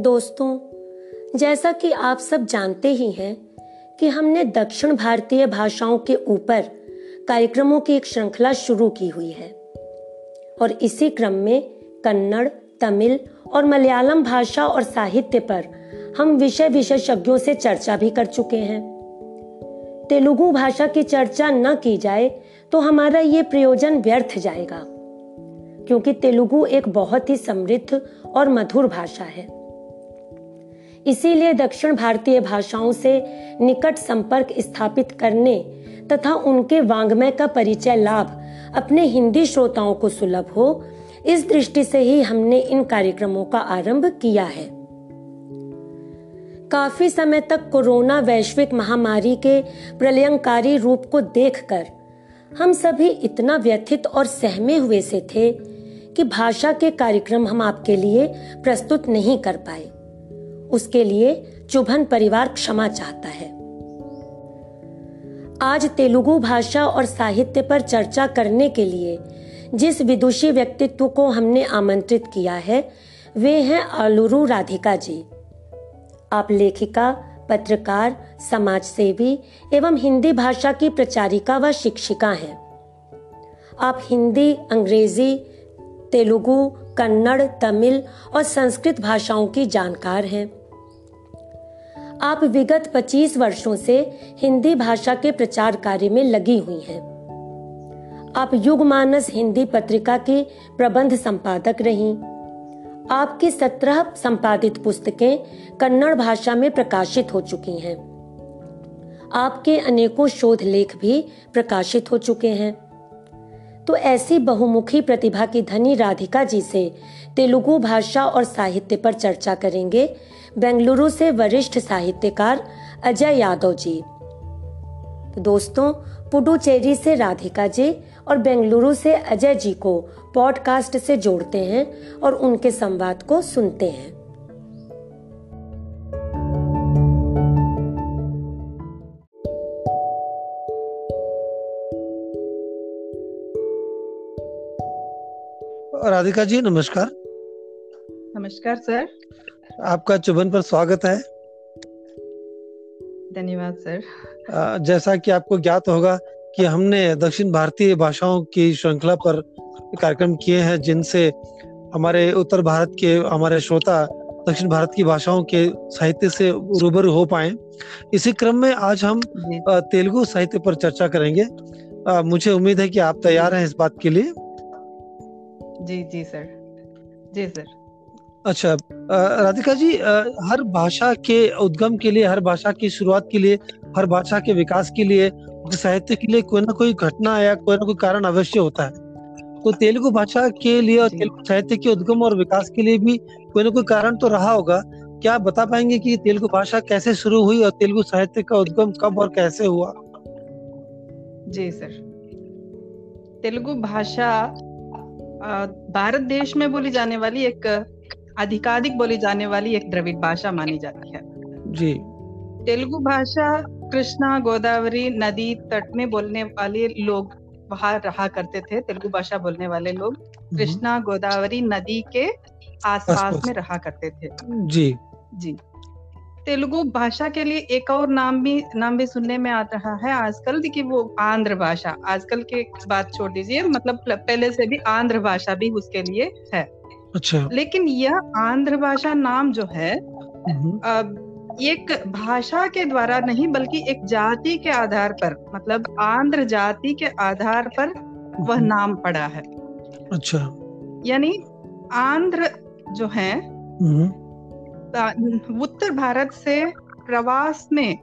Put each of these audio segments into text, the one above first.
दोस्तों, जैसा कि आप सब जानते ही हैं कि हमने दक्षिण भारतीय भाषाओं के ऊपर कार्यक्रमों की एक श्रृंखला शुरू की हुई है। और इसी क्रम में कन्नड़, तमिल और मलयालम भाषा और साहित्य पर हम विषय विशेषज्ञों से चर्चा भी कर चुके हैं। तेलुगु भाषा की चर्चा न की जाए तो हमारा ये प्रयोजन व्यर्थ जाएगा, क्योंकि तेलुगु एक बहुत ही समृद्ध और मधुर भाषा है। इसीलिए दक्षिण भारतीय भाषाओं से निकट संपर्क स्थापित करने तथा उनके वांग्मय का परिचय लाभ अपने हिंदी श्रोताओं को सुलभ हो, इस दृष्टि से ही हमने इन कार्यक्रमों का आरंभ किया है। काफ़ी समय तक कोरोना वैश्विक महामारी के प्रलयंकारी रूप को देखकर हम सभी इतना व्यथित और सहमे हुए से थे कि भाषा के कार्यक्रम हम आपके लिए प्रस्तुत नहीं कर पाए। उसके लिए चुभन परिवार क्षमा चाहता है। आज तेलुगु भाषा और साहित्य पर चर्चा करने के लिए जिस विदुषी व्यक्तित्व को हमने आमंत्रित किया है, वे हैं आलुरु राधिका जी। आप लेखिका, पत्रकार समाज सेवी एवं हिंदी भाषा की प्रचारिका व शिक्षिका हैं। आप हिंदी, अंग्रेज़ी, तेलुगु, कन्नड़, तमिल और संस्कृत भाषाओं की जानकार हैं। आप विगत 25 वर्षों से हिंदी भाषा के प्रचार कार्य में लगी हुई हैं। आप युगमानस हिंदी पत्रिका की प्रबंध संपादक रही। आपकी सत्रह संपादित पुस्तकें कन्नड़ भाषा में प्रकाशित हो चुकी हैं। आपके अनेकों शोध लेख भी प्रकाशित हो चुके हैं। तो ऐसी बहुमुखी प्रतिभा की धनी राधिका जी से तेलुगु भाषा और साहित्य पर चर्चा करेंगे बेंगलुरु से वरिष्ठ साहित्यकार अजय यादव जी। तो दोस्तों पुडुचेरी से राधिका जी और बेंगलुरु से अजय जी को पॉडकास्ट से जोड़ते हैं और उनके संवाद को सुनते हैं। राधिका जी नमस्कार। नमस्कार सर। आपका चुभन पर स्वागत है। धन्यवाद सर। जैसा कि आपको ज्ञात होगा कि हमने दक्षिण भारतीय भाषाओं की श्रृंखला पर कार्यक्रम किए हैं जिनसे हमारे उत्तर भारत के हमारे श्रोता दक्षिण भारत की भाषाओं के साहित्य से रूबरू हो पाए। इसी क्रम में आज हम तेलुगु साहित्य पर चर्चा करेंगे। मुझे उम्मीद है कि आप तैयार हैं इस बात के लिए। जी जी सर। जी सर। अच्छा राधिका जी हर भाषा के उद्गम के लिए हर भाषा की शुरुआत के लिए हर भाषा के विकास के लिए साहित्य के लिए कोई ना कोई घटना या कोई ना कोई कारण अवश्य होता है। तो तेलुगु भाषा के लिए और तेलुगु साहित्य के उद्गम और विकास के लिए भी कोई ना कोई कारण तो रहा होगा। क्या आप बता पाएँगे कि तेलुगु भाषा कैसे शुरू हुई और तेलुगु साहित्य का उद्गम कब और कैसे हुआ? जी सर। तेलुगु भाषा भारत देश में बोली जाने वाली एक अधिकाधिक बोली जाने वाली एक द्रविड़ भाषा मानी जाती है। जी। तेलुगु भाषा कृष्णा गोदावरी नदी तट में बोलने वाले लोग वहाँ रहा करते थे तेलुगु भाषा बोलने वाले लोग। हम्म। कृष्णा गोदावरी नदी के आसपास में रहा करते थे। जी। जी। तेलुगु भाषा के लिए एक और नाम भी नाम भी सुनने में आ रहा है। आजकल कि वो आंध्र भाषा आजकल के बात छोड़ दीजिए मतलब पहले से भी आंध्र भाषा भी उसके लिए है। अच्छा लेकिन यह आंध्र भाषा नाम जो है हम्म। एक भाषा के द्वारा नहीं बल्कि एक जाति के आधार पर मतलब आंध्र जाति के आधार पर वह हम्म। नाम पड़ा है अच्छा यानी आंध्र जो है हम्म। उत्तर भारत से प्रवास में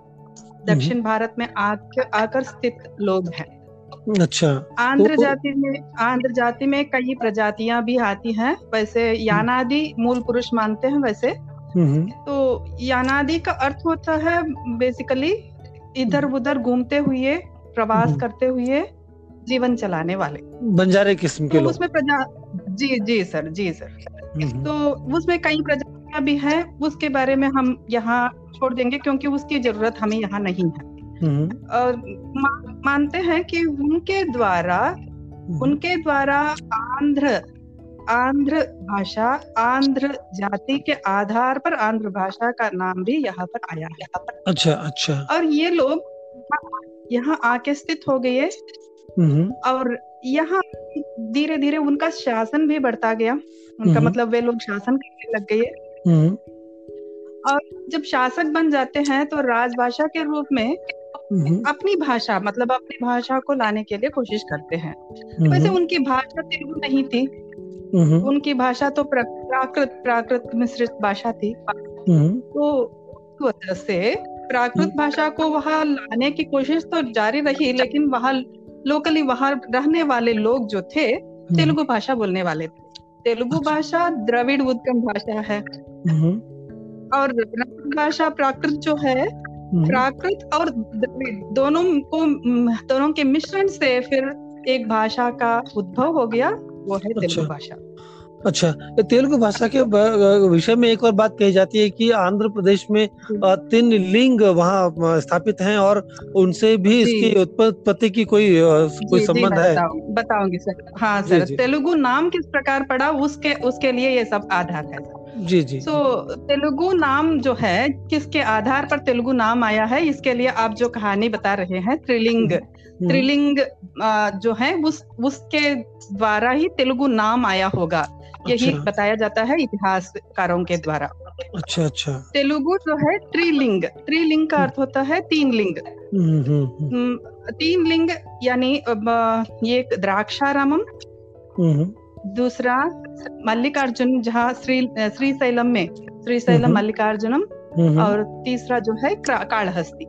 दक्षिण। भारत में आकर आकर स्थित लोग हैं अच्छा। आंध्र तो, जाति में आंध्र जाति में कई प्रजातियाँ भी आती हैं। वैसे हम्म। यानादि मूल पुरुष मानते हैं वैसे। हम्म। तो यानादि का अर्थ होता है बेसिकली इधर उधर घूमते हुए प्रवास करते हुए जीवन चलाने वाले। बंजारे किस्म के तो लोग। उसमें प्रजा जी जी सर जी सर। तो उसमें कई प्रजातियाँ भी है उसके बारे में हम यहाँ छोड़ देंगे क्योंकि उसकी ज़रूरत हमें यहाँ नहीं है। हम्म। मानते हैं कि उनके द्वारा हम्म। उनके द्वारा आंध्र आंध्र भाषा आंध्र जाति के आधार पर आंध्र भाषा का नाम भी यहाँ पर आया है। अच्छा अच्छा। और ये लोग यहाँ आके स्थित हो गए। और यहाँ धीरे धीरे उनका शासन भी बढ़ता गया। उनका मतलब वे लोग शासन करने लग गए। और जब शासक बन जाते हैं तो राजभाषा के रूप में अपनी भाषा मतलब अपनी भाषा को लाने के लिए कोशिश करते हैं। वैसे उनकी भाषा तेलुगु नहीं थी। उनकी भाषा तो प्राकृत प्राकृत मिश्रित भाषा थी। तो वजह से प्राकृत भाषा को वहाँ लाने की कोशिश तो जारी रही लेकिन वहाँ लोकली वहाँ रहने वाले लोग जो थे तेलुगु भाषा बोलने वाले थे। तेलुगु अच्छा। भाषा द्रविड़ उद्गम भाषा है। और भाषा प्राकृत जो है प्राकृत और द्रविड़ दोनों को दोनों के मिश्रण से फिर एक भाषा का उद्भव हो गया वो है तेलुगु अच्छा। भाषा। अच्छा तेलुगु भाषा के विषय में एक और बात कही जाती है कि आंध्र प्रदेश में तीन लिंग वहाँ स्थापित हैं और उनसे भी इसकी उत्पत्ति की कोई कोई संबंध है? बताऊँगी सर। हाँ सर तेलुगु नाम किस प्रकार पड़ा उसके उसके लिए ये सब आधार है जी जी सो so, तेलुगु नाम जो है किसके आधार पर तेलुगु नाम आया है इसके लिए आप जो कहानी बता रहे हैं त्रिलिंग हम्म। त्रिलिंग जो है उस उसके द्वारा ही तेलुगु नाम आया होगा। यही अच्छा। बताया जाता है इतिहासकारों के द्वारा। अच्छा अच्छा। तेलुगु जो है त्रिलिंग। त्रिलिंग का अर्थ होता है तीन लिंग हम्म, हम्म, हम्म। तीन लिंग यानी ये द्राक्षारामम। दूसरा मल्लिकार्जुन जहाँ श्री श्रीशैलम में श्रीशैलम मल्लिकार्जुनम और तीसरा जो है कालहस्ती।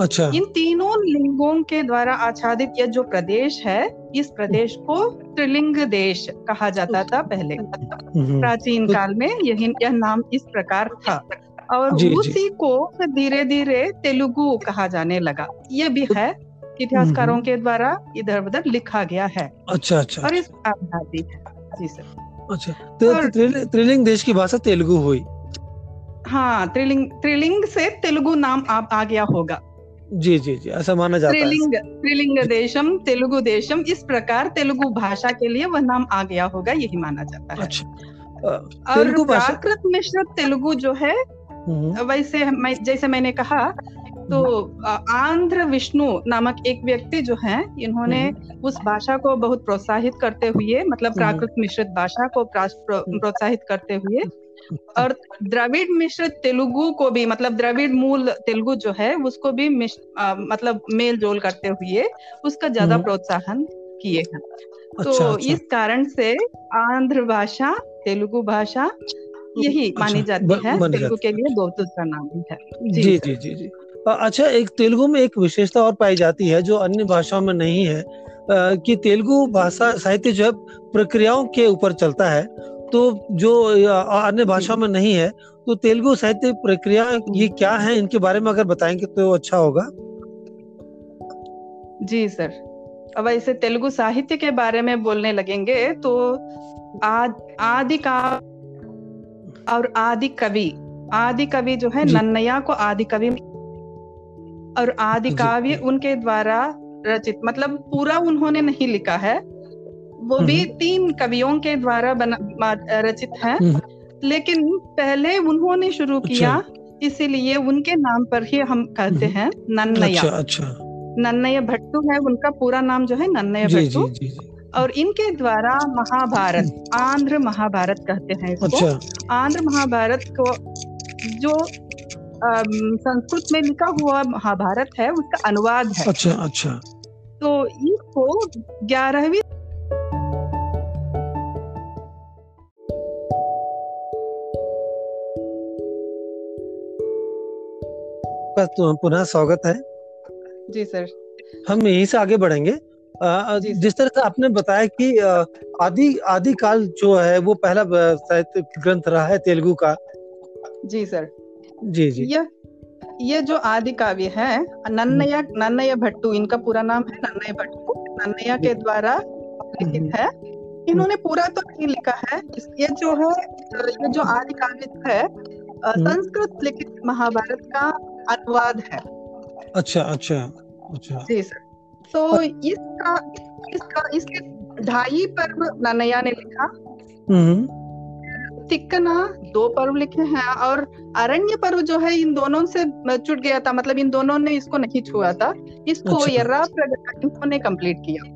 अच्छा। इन तीनों लिंगों के द्वारा आच्छादित यह जो प्रदेश है इस प्रदेश को त्रिलिंग देश कहा जाता था पहले। हम्म। प्राचीन तो काल में यही यह नाम इस प्रकार था। और जी, उसी जी. को धीरे धीरे तेलुगु कहा जाने लगा। ये भी है इतिहासकारों। के द्वारा इधर उधर लिखा गया है। अच्छा अच्छा और इस आधारित है। जी सर। अच्छा तो त्रिलिंग देश की भाषा तेलुगु हुई। हाँ त्रिलिंग त्रिलिंग से तेलुगु नाम आ गया होगा। जी जी जी ऐसा माना जाता त्रिलिंग त्रिलिंग देशम तेलुगु देशम इस प्रकार तेलुगु भाषा के लिए वह नाम आ गया होगा यही माना जाता है। अच्छा। और प्राकृत मिश्र तेलुगु जो है हम्म। वैसे मैं जैसे मैंने कहा तो आंध्र विष्णु नामक एक व्यक्ति जो है इन्होंने हम्म। उस भाषा को बहुत प्रोत्साहित करते हुए मतलब हम्म। प्राकृत मिश्रित भाषा को प्रोत्साहित करते हुए और द्रविड़ मिश्रित तेलुगु को भी मतलब द्रविड़ मूल तेलुगु जो है उसको भी आ, मतलब मेल जोल करते हुए उसका ज़्यादा हम्म। प्रोत्साहन किए हैं अच्छा, तो अच्छा। इस कारण से आंध्र भाषा तेलुगु भाषा यही अच्छा, मानी जाती है तेलुगु के लिए दो दूसरा नाम है जी जी जी, जी। अच्छा एक तेलुगु में एक विशेषता और पाई जाती है जो अन्य भाषाओं में नहीं है कि तेलुगु भाषा साहित्य जो है प्रक्रियाओं के ऊपर चलता है। तो जो अन्य भाषाओं में नहीं है तो तेलुगु साहित्य प्रक्रिया ये क्या है इनके बारे में अगर बताएँगे तो अच्छा होगा। जी सर। अब ऐसे तेलुगु साहित्य के बारे में बोलने लगेंगे तो आद, आदि का और आदि कवि आदि कवि जो है नन्नया को आदि कवि और आदि काव्य उनके द्वारा रचित मतलब पूरा उन्होंने नहीं लिखा है वो भी हम्म। तीन कवियों के द्वारा बना रचित है हम्म। लेकिन पहले उन्होंने शुरू अच्छा। किया इसीलिए उनके नाम पर ही हम कहते हम्म। हैं नन्नया अच्छा, अच्छा। नन्नय भट्टू है उनका पूरा नाम जो है नन्नय भट्टू और इनके द्वारा महाभारत आंध्र महाभारत कहते हैं इसको अच्छा। आंध्र महाभारत को जो संस्कृत में लिखा हुआ महाभारत है उसका अनुवाद है। अच्छा अच्छा। तो इसको ग्यारहवीं आपका तो पुनः स्वागत है। जी सर। हम यहीं से आगे बढ़ेंगे। जिस तरह से आपने बताया कि आदि आदि काल जो है वो पहला साहित्य ग्रंथ रहा है तेलुगु का। जी सर। जी जी। ये ये जो आदि काव्य है नन्नया नन्नय भट्टू इनका पूरा नाम है नन्नय भट्टू। नन्नया के द्वारा लिखित हम्म। है। इन्होंने पूरा तो नहीं लिखा है। ये जो है ये जो आदि काव्य है हम्म। संस्कृत लिखित महाभारत का अनुवाद है। अच्छा अच्छा अच्छा। जी सर। तो इसका इसका इसके ढाई पर्व ननया ने लिखा। तिक्कना दो पर्व लिखे हैं और अरण्य पर्व जो है इन दोनों से छुट गया था। मतलब इन दोनों ने इसको नहीं छुआ था। इसको अच्छा। यर्रा इन्होंने कंप्लीट किया।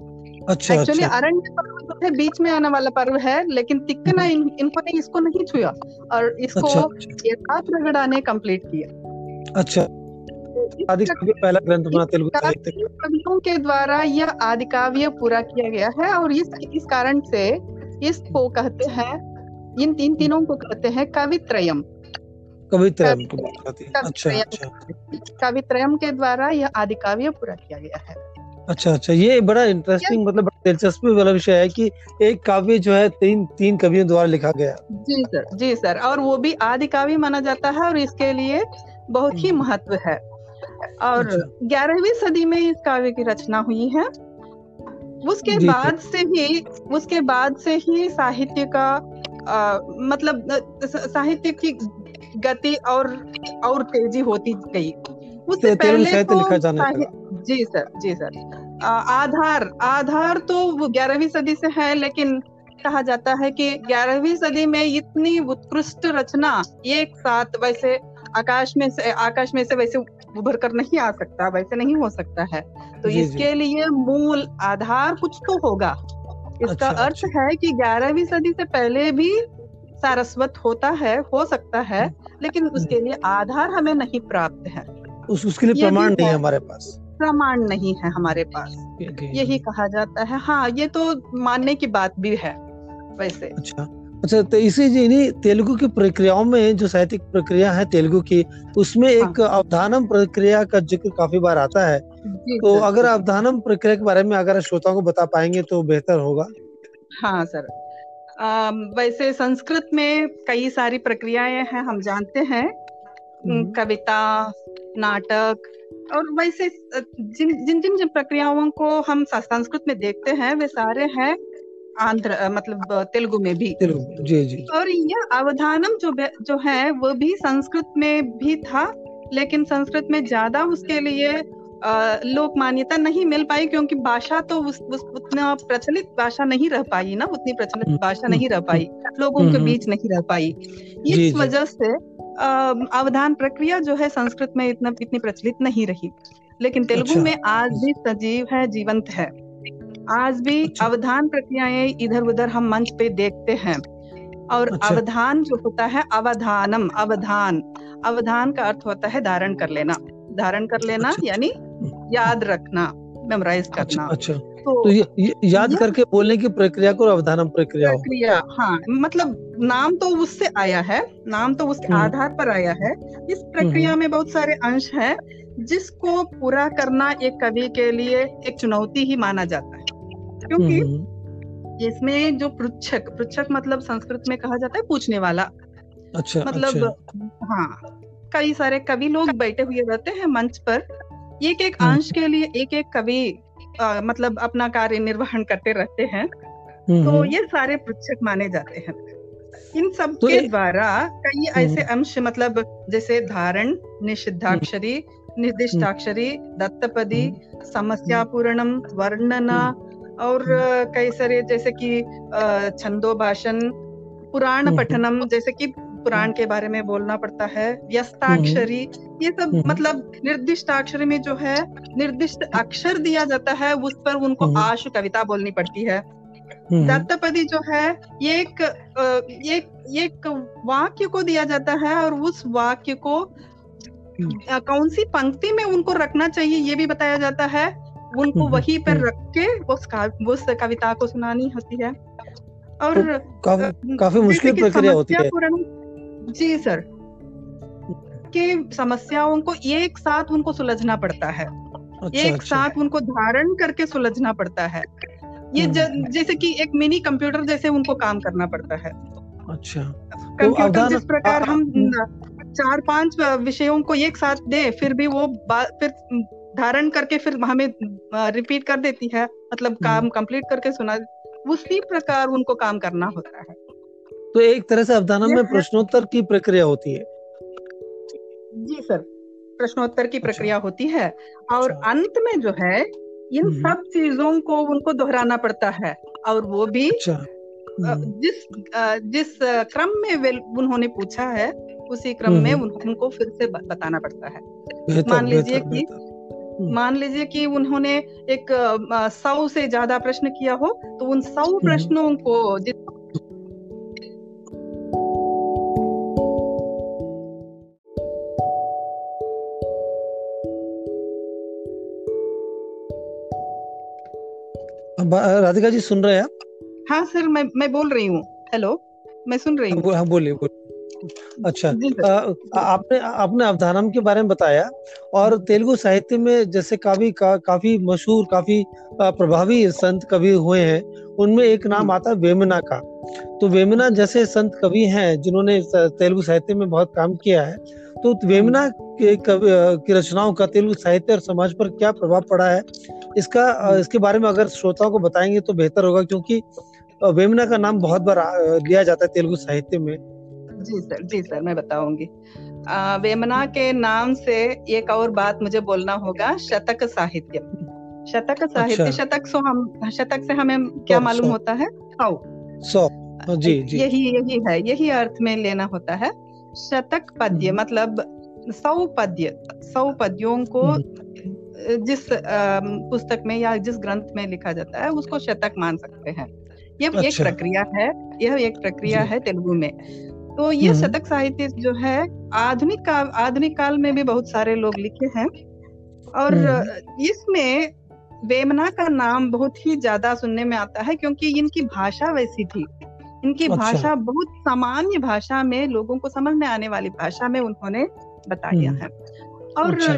अच्छा एक्चुअली अच्छा। अरण्य पर्व जो है बीच में आने वाला पर्व है लेकिन तिक्कना इन, इन्होंने इसको नहीं छुआ और इसको अच्छा, अच्छा। यर्रा ने कंप्लीट किया। अच्छा। पहला ग्रंथ बना तेलुगु कवियों के द्वारा यह आदि काव्य पूरा किया गया है और इस इस कारण से इसको कहते हैं इन तीन तीनों को कहते हैं कवित्रयम। कवित्रयम अच्छा अच्छा। कवित्रयम के द्वारा यह आदि काव्य पूरा किया गया है। अच्छा अच्छा ये बड़ा इंटरेस्टिंग मतलब दिलचस्पी वाला विषय है कि एक काव्य जो है तीन तीन कवियों द्वारा लिखा गया। जी सर जी सर और वो भी आदि काव्य माना जाता है और इसके लिए बहुत ही हम्म। महत्व है। और अच्छा। ग्यारहवीं सदी में इस काव्य की रचना हुई है। उसके बाद से ही उसके बाद से ही साहित्य का आ, मतलब साहित्य की गति और और तेज़ी होती गई। उससे पहले तो लिखा जाने जी सर जी सर। आ, आधार आधार तो ग्यारहवीं सदी से है लेकिन कहा जाता है कि ग्यारहवीं सदी में इतनी उत्कृष्ट रचना एक साथ वैसे आकाश में से आकाश में से वैसे उभर कर नहीं आ सकता वैसे नहीं हो सकता है। तो जी, इसके जी. लिए मूल आधार कुछ तो होगा। इसका अच्छा, अर्थ अच्छा। है कि ग्यारहवीं सदी से पहले भी सारस्वत होता है हो सकता है हम्म। लेकिन उसके लिए आधार हमें नहीं प्राप्त है। उस उसके लिए प्रमाण नहीं है हमारे पास। प्रमाण नहीं है हमारे पास। यही कहा जाता है। हाँ ये तो मानने की बात भी है वैसे। अच्छा अच्छा तो इसी इन्हीं तेलुगु की प्रक्रियाओं में जो साहित्यिक प्रक्रिया है तेलुगु की उसमें हाँ। एक अवधानम प्रक्रिया का ज़िक्र काफ़ी बार आता है तो अगर अवधानम प्रक्रिया के बारे में अगर श्रोताओं को बता पाएँगे तो बेहतर होगा। हाँ सर। आ, वैसे संस्कृत में कई सारी प्रक्रियाएँ हैं हम जानते हैं। हम्म। कविता नाटक और वैसे जिन जिन जिन जिन प्रक्रियाओं को हम संस्कृत में देखते हैं वे सारे हैं आंध्र मतलब तेलुगु में भी। तेलुगु जी जी। और यह अवधानम जो जो है वो भी संस्कृत में भी था लेकिन संस्कृत में ज़्यादा उसके लिए लोक मान्यता नहीं मिल पाई क्योंकि भाषा तो उस, उस उतना प्रचलित भाषा नहीं रह पाई ना उतनी प्रचलित हम्म, भाषा नहीं रह पाई। हम्म, लोगों के हम्म, बीच नहीं रह पाई। इस वजह से अवधान प्रक्रिया जो है संस्कृत में इतना इतनी प्रचलित नहीं रही। लेकिन तेलुगु अच्छा। में आज भी सजीव है जीवंत है। आज भी अच्छा। अवधान प्रक्रियाएँ इधर उधर हम मंच पे देखते हैं। और अच्छा। अवधान जो होता है अवधानम अवधान। अवधान का अर्थ होता है धारण कर लेना। धारण कर लेना अच्छा। यानी याद रखना मेमोराइज अच्छा, करना अच्छा, अच्छा। तो, तो ये, ये याद ये, करके बोलने की प्रक्रिया को अवधानम प्रक्रिया प्रक्रिया हाँ मतलब नाम तो उससे आया है नाम तो उसके हम्म। आधार पर आया है इस प्रक्रिया हम्म। में बहुत सारे अंश हैं जिसको पूरा करना एक कवि के लिए एक चुनौती ही माना जाता है क्योंकि हम्म। इसमें जो पृच्छक पृच्छक मतलब संस्कृत में कहा जाता है पूछने वाला अच्छा मतलब अच्छा। हाँ कई सारे कवि लोग बैठे हुए रहते हैं मंच पर एक एक हम्म। अंश के लिए एक एक कवि मतलब अपना कार्य निर्वहन करते रहते हैं। हम्म, तो ये सारे पृच्छक माने जाते हैं। इन सब तो के द्वारा कई ऐसे अंश मतलब जैसे धारण निषिद्धाक्षरी निर्दिष्टाक्षरी दत्तपदी समस्या पूर्णम वर्णना और कई सारे जैसे कि छंदो भाषण पुराण हम्म, पठनम हम्म। जैसे कि पुराण के बारे में बोलना पड़ता है व्यस्ताक्षरी हम्म, ये सब मतलब निर्दिष्ट अक्षर में जो है निर्दिष्ट अक्षर दिया जाता है उस पर उनको आशु कविता बोलनी पड़ती है। दत्तपदी जो है ये एक एक एक वाक्य को दिया जाता है और उस वाक्य को कौन सी पंक्ति में उनको रखना चाहिए ये भी बताया जाता है। उनको हम्म, वहीं पर हम्म। रख के उस उस कविता को सुनानी होती है। और तो काफ़ी, काफ़ी मुश्किल प्रक्रिया होती है। जी सर। के समस्याओं को एक साथ उनको सुलझना पड़ता है। अच्छा, एक अच्छा। साथ उनको धारण करके सुलझना पड़ता है। ये हम्म, जैसे कि एक मिनी कंप्यूटर जैसे उनको काम करना पड़ता है। अच्छा। कंप्यूटर तो जिस प्रकार हम चार पाँच विषयों को एक साथ दे फिर भी वो फिर धारण करके फिर हमें रिपीट कर देती है। मतलब हम्म। काम कंप्लीट करके सुना उसी प्रकार उनको काम करना होता है। तो एक तरह से अवधानम में प्रश्नोत्तर की प्रक्रिया होती है जी सर प्रश्नोत्तर की अच्छा। प्रक्रिया। होती है और अच्छा। अंत में जो है इन हम्म। सब चीज़ों को उनको दोहराना पड़ता है और वो भी अच्छा। जिस जिस क्रम में वे उन्होंने पूछा है उसी क्रम में उनको फिर से बताना पड़ता है मान लीजिए कि मान लीजिए कि उन्होंने एक सौ से ज़्यादा प्रश्न किया हो तो उन सौ प्रश्नों को राधिका जी सुन रहे हैं आप? हाँ सर मैं मैं बोल रही हूँ। हेलो मैं सुन रही हूँ हाँ। बोलिए बोलिए। अच्छा आ, आपने आपने अवधानम के बारे में बताया और तेलुगु साहित्य में जैसे काफ़ी का, काफ़ी मशहूर काफ़ी प्रभावी संत कवि हुए हैं उनमें एक नाम आता है वेमना का। तो वेमना जैसे संत कवि हैं जिन्होंने तेलुगु साहित्य में बहुत काम किया है तो वेमना के कवि की रचनाओं का तेलुगु साहित्य और समाज पर क्या प्रभाव पड़ा है? इसका इसके बारे में अगर श्रोताओं को बताएँगे तो बेहतर होगा क्योंकि वेमना का नाम बहुत बार लिया जाता है तेलुगु साहित्य में। जी सर जी सर मैं बताऊँगी। वेमना के नाम से एक और बात मुझे बोलना होगा शतक साहित्य। शतक साहित्य अच्छा। शतक सो हम शतक से हमें क्या मालूम होता है? सौ। सौ हाँ, जी जी। यही यही है यही अर्थ में लेना होता है। शतक पद्य हम्म। मतलब सौ पद्य सौ पद्यों को हम्म। जिस पुस्तक में या जिस ग्रंथ में लिखा जाता है उसको शतक मान सकते हैं ये अच्छा। एक प्रक्रिया है यह एक प्रक्रिया है तेलुगु में तो ये हम्म। शतक साहित्य जो है आधुनिक काल आधुनिक काल में भी बहुत सारे लोग लिखे हैं और हम्म। इसमें वेमना का नाम बहुत ही ज़्यादा सुनने में आता है क्योंकि इनकी भाषा वैसी थी इनकी अच्छा। भाषा बहुत सामान्य भाषा में लोगों को समझ में आने वाली भाषा में उन्होंने बताया हम्म। है और अच्छा।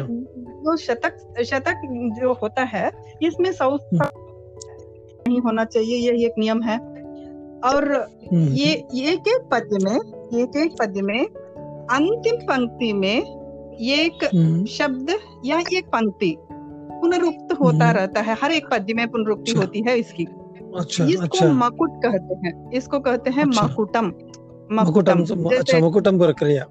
जो शतक शतक जो होता है इसमें सौ नहीं होना चाहिए यही एक नियम है और ये एक एक पद्य में एक एक पद्य में अंतिम पंक्ति में एक हम्म। शब्द या एक पंक्ति पुनरुक्त होता हम्म। रहता है हर एक पद्य में पुनरुक्ति अच्छा। होती है इसकी अच्छा, इसको अच्छा। मकुट कहते हैं इसको कहते हैं अच्छा। मकुटम मकुटम अच्छा मकुटम प्रक्रिया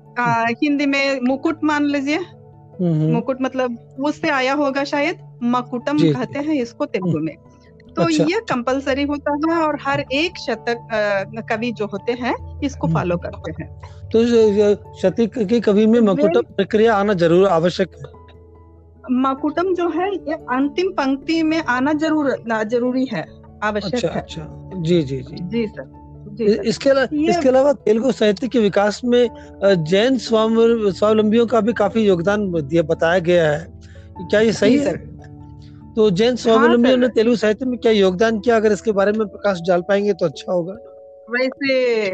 हिंदी में मुकुट मान लीजिए हम्म, मुकुट मतलब उससे आया होगा शायद मकुटम कहते हैं इसको तेलुगु में। तो अच्छा। ये कंपलसरी होता है और हर एक शतक कवि जो होते हैं इसको फॉलो हम्म। करते हैं। तो शतक के कवि में मकुटम प्रक्रिया आना ज़रूर आवश्यक मकुटम जो है ये अंतिम पंक्ति में आना ज़रूर ज़रूरी है आवश्यक अच्छा, है। अच्छा। जी जी जी। जी सर। इसके अलावा इसके अलावा तेलुगु साहित्य के विकास में जैन स्वावलंबियों का भी काफ़ी योगदान बताया गया है। क्या ये सही है? तो जैन हाँ, स्वावलंबियों ने तेलुगु साहित्य में क्या योगदान किया? अगर इसके बारे में प्रकाश डाल पाएँगे तो अच्छा होगा। वैसे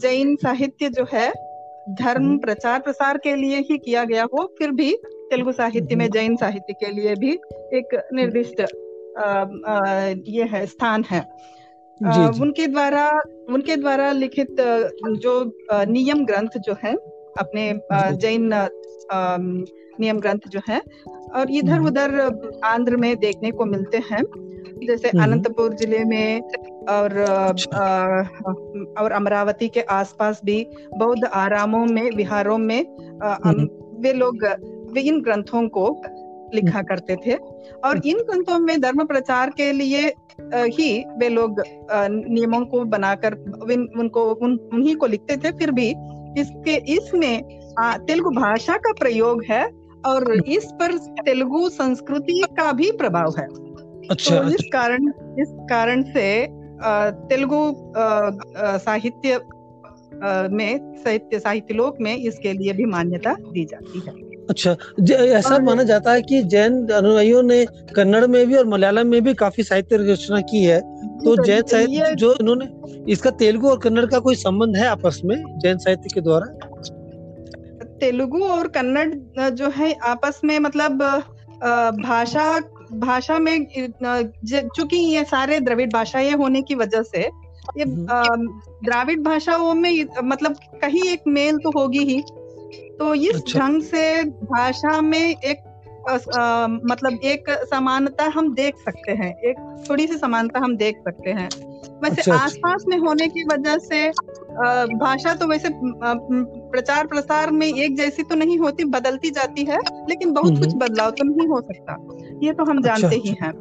जैन साहित्य जो है धर्म हम्म। प्रचार प्रसार के लिए ही किया गया हो फिर भी तेलुगु साहित्य में हम्म। जैन साहित्य के लिए भी एक निर्दिष्ट ये है स्थान है। जी. उनके द्वारा उनके द्वारा लिखित जो नियम ग्रंथ जो है अपने जैन नियम ग्रंथ जो है और इधर हम्म। उधर आंध्र में देखने को मिलते हैं जैसे हम्म। अनंतपुर ज़िले में और अच्छा। और अमरावती के आसपास भी बौद्ध आरामों में विहारों में हम्म। वे लोग वे इन ग्रंथों को लिखा करते थे और इन ग्रंथों में धर्म प्रचार के लिए ही वे लोग नियमों को बनाकर उनको उन उन्हीं को लिखते थे फिर भी इसके इसमें तेलुगु भाषा का प्रयोग है और इस पर तेलुगु संस्कृति का भी प्रभाव है। अच्छा तो इस अच्छा। कारण इस कारण से तेलुगु साहित्य में साहित्य साहित्य लोक में इसके लिए भी मान्यता दी जाती है। अच्छा ऐसा माना जाता है कि जैन अनुयायियों ने कन्नड़ में भी और मलयालम में भी काफ़ी साहित्य रचना की है। तो जैन साहित्य जो इन्होंने इसका तेलुगु और कन्नड़ का कोई संबंध है आपस में जैन साहित्य के द्वारा? तेलुगु और कन्नड़ जो है आपस में मतलब भाषा भाषा में चूँकि ये सारे द्रविड़ भाषाएँ होने की वजह से ये हम्म। द्राविड भाषाओं में मतलब कहीं एक मेल तो होगी ही तो इस अच्छा। ढंग से भाषा में एक आ, आ, मतलब एक समानता हम देख सकते हैं एक थोड़ी सी समानता हम देख सकते हैं वैसे अच्छा, अच्छा। आसपास में होने की वजह से भाषा तो वैसे प्रचार प्रसार में एक जैसी तो नहीं होती बदलती जाती है लेकिन बहुत कुछ बदलाव तो नहीं हो सकता ये तो हम जानते अच्छा, जानते ही अच्छा। हैं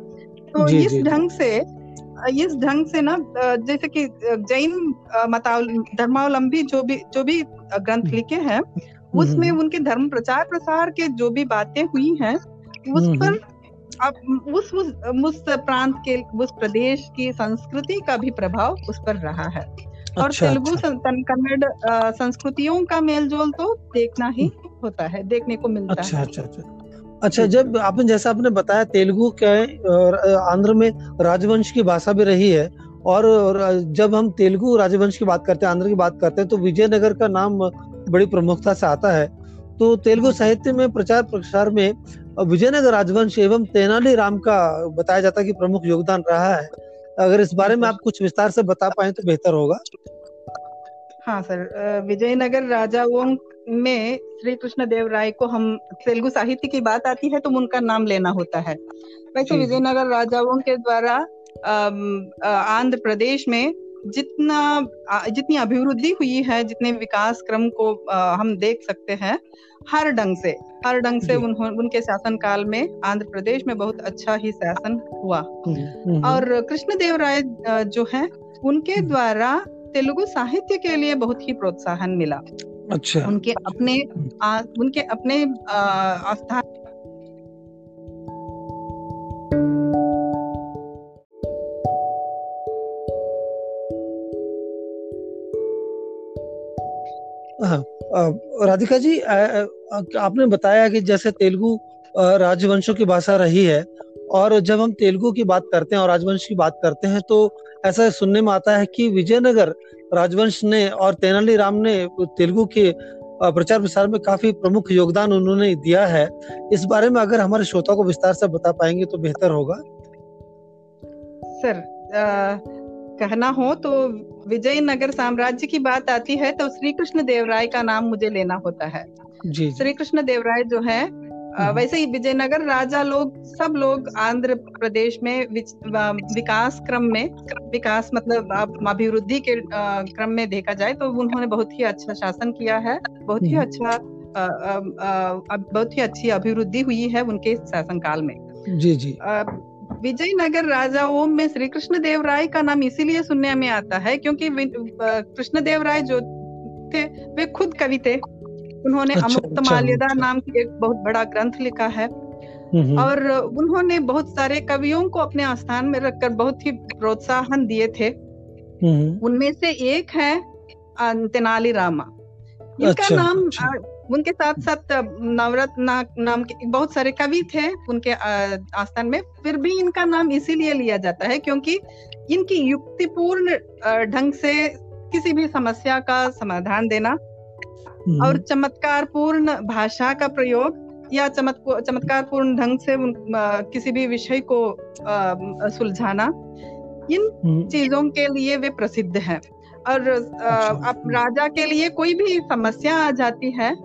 तो जी, इस ढंग से इस ढंग से ना जैसे कि जैन मतावल धर्मावलंबी जो भी जो भी ग्रंथ हम्म। लिखे हैं हम्म, उसमें उनके धर्म प्रचार प्रसार के जो भी बातें हुई हैं उस पर अब उस उस उस प्रांत के उस प्रदेश की संस्कृति का भी प्रभाव उस पर रहा है। और अच्छा, तेलुगु अच्छा। कन्नड़ संस्कृतियों का मेलजोल तो देखना ही होता है देखने को मिलता अच्छा, है। अच्छा अच्छा। अच्छा जब आपने जैसा आपने बताया तेलुगु क्या है आंध्र में राजवंश की भाषा भी रही है और जब हम तेलुगु राजवंश की बात करते हैं आंध्र की बात करते हैं तो विजयनगर का नाम बड़ी प्रमुखता से आता है। तो तेलुगु साहित्य में प्रचार प्रसार में विजयनगर राजवंश एवं तेनाली राम का बताया जाता है कि प्रमुख योगदान रहा है। अगर इस बारे में आप कुछ विस्तार से बता पाए तो बेहतर होगा। हाँ सर विजयनगर राजाओं में श्री कृष्ण देव राय को हम तेलुगु साहित्य की बात आती है तो उनका नाम लेना होता है। वैसे विजयनगर राजाओं के द्वारा आंध्र प्रदेश में जितना जितनी अभिवृद्धि हुई है जितने विकास क्रम को हम देख सकते हैं हर ढंग से हर ढंग से उन, उनके शासन काल में आंध्र प्रदेश में बहुत अच्छा ही शासन हुआ हम्म, हम्म। और कृष्ण देव राय जो है उनके हम्म। द्वारा तेलुगु साहित्य के लिए बहुत ही प्रोत्साहन मिला अच्छा उनके अपने आ, उनके अपने आस्था हाँ, राधिका जी आपने बताया कि जैसे तेलुगु राजवंशों की भाषा रही है और जब हम तेलुगु की बात करते हैं और राजवंश की बात करते हैं तो ऐसा सुनने में आता है कि विजयनगर राजवंश ने और तेनाली राम ने तेलुगु के प्रचार प्रसार में काफ़ी प्रमुख योगदान उन्होंने दिया है। इस बारे में अगर हमारे श्रोता को विस्तार से बता पाएँगे तो बेहतर होगा। सर आ, कहना हो तो विजयनगर साम्राज्य की बात आती है तो श्री कृष्ण देवराय का नाम मुझे लेना होता है जी श्री कृष्ण देवराय जो है हम्म। वैसे ही विजयनगर राजा लोग सब लोग आंध्र प्रदेश में विकास क्रम में विकास मतलब अभिवृद्धि के क्रम में देखा जाए तो उन्होंने बहुत ही अच्छा शासन किया है बहुत ही हम्म। अच्छा बहुत ही अच्छी अभिवृद्धि हुई है उनके शासन काल में जी जी विजयनगर राजाओं में श्री कृष्ण देव राय का नाम इसीलिए सुनने में आता है क्योंकि कृष्ण देव राय जो थे वे खुद कवि थे। उन्होंने अच्छा, अमुक्त अच्छा, माल्यदा अच्छा। नाम की एक बहुत बड़ा ग्रंथ लिखा है। और उन्होंने बहुत सारे कवियों को अपने स्थान में रखकर बहुत ही प्रोत्साहन दिए थे। उनमें से एक है तेनाली रामा इनका अच्छा, नाम अच्छा। उनके साथ साथ नवरत्न ना, नाम के बहुत सारे कवि थे उनके आस्थान में फिर भी इनका नाम इसीलिए लिया जाता है क्योंकि इनकी युक्तिपूर्ण ढंग से किसी भी समस्या का समाधान देना हम्म। और चमत्कार पूर्ण भाषा का प्रयोग या चमत् चमत्कार पूर्ण ढंग से उन, आ, किसी भी विषय को सुलझाना इन हम्म। चीज़ों के लिए वे प्रसिद्ध हैं और अच्छा। अब राजा के लिए कोई भी समस्या आ जाती है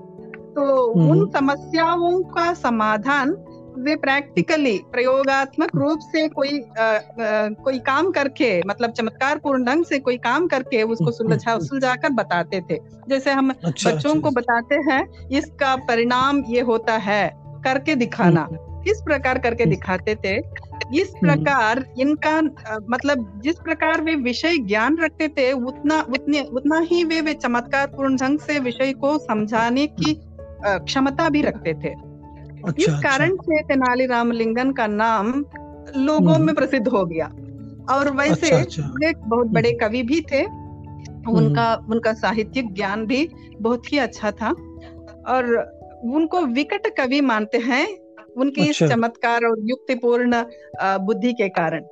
तो उन हम्म। समस्याओं का समाधान वे प्रैक्टिकली प्रयोगात्मक रूप से कोई आ, आ, कोई काम करके मतलब चमत्कार पूर्ण ढंग से कोई काम करके उसको हम्म, सुलझा हम्म। सुलझा कर बताते थे जैसे हम अच्छा, बच्चों अच्छा, को अच्छा। बताते हैं इसका परिणाम ये होता है करके दिखाना इस प्रकार करके दिखाते थे इस प्रकार इनका मतलब जिस प्रकार वे विषय ज्ञान रखते थे उतना उतने उतना ही वे वे चमत्कार पूर्ण ढंग से विषय को समझाने की क्षमता भी रखते थे अच्छा, इस अच्छा। कारण अच्छा। से तेनाली रामलिंगन का नाम लोगों हम्म। में प्रसिद्ध हो गया और वैसे अच्छा, अच्छा। एक बहुत बड़े हम्म। कवि भी थे उनका हम्म। उनका साहित्यिक ज्ञान भी बहुत ही अच्छा था और उनको विकट कवि मानते हैं उनकी अच्छा। चमत्कार और युक्तिपूर्ण बुद्धि के कारण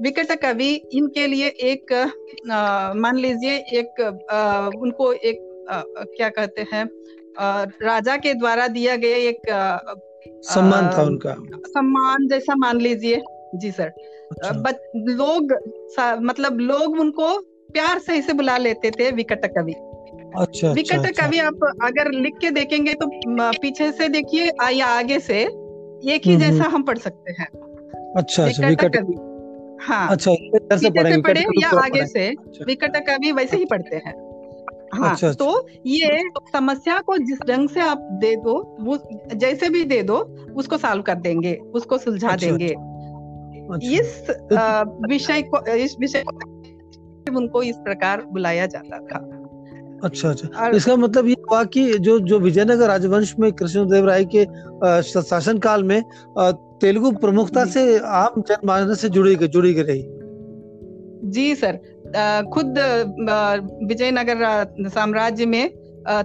विकट कवि इनके लिए एक मान लीजिए एक आ, उनको एक आ, क्या कहते हैं राजा के द्वारा दिया गया एक सम्मान था उनका। सम्मान जैसा मान लीजिए। जी सर। अच्छा। बच, लोग मतलब लोग उनको प्यार से इसे बुला लेते थे विकट कवि। अच्छा, विकट अच्छा, कवि अच्छा। आप अगर लिख के देखेंगे तो पीछे से देखिए या आगे से एक ही जैसा हम पढ़ सकते हैं। अच्छा अच्छा विकट कवि। हाँ। अच्छा पीछे से पढ़े या आगे से अच्छा। विकट कवि वैसे ही पढ़ते हैं। हाँ अच्छा, तो अच्छा। ये समस्या को जिस ढंग से आप दे दो वो जैसे भी दे दो उसको सॉल्व कर देंगे उसको सुलझा अच्छा, देंगे। अच्छा। इस तो विषय को इस विषय उनको इस प्रकार बुलाया जाता था। अच्छा अच्छा। इसका मतलब ये हुआ कि जो जो विजयनगर राजवंश में कृष्णदेव राय के शासन काल में तेलुगु प्रमुखता से आम जनमानस से जुड़ी जुड़ी रही जी सर। खुद विजयनगर साम्राज्य में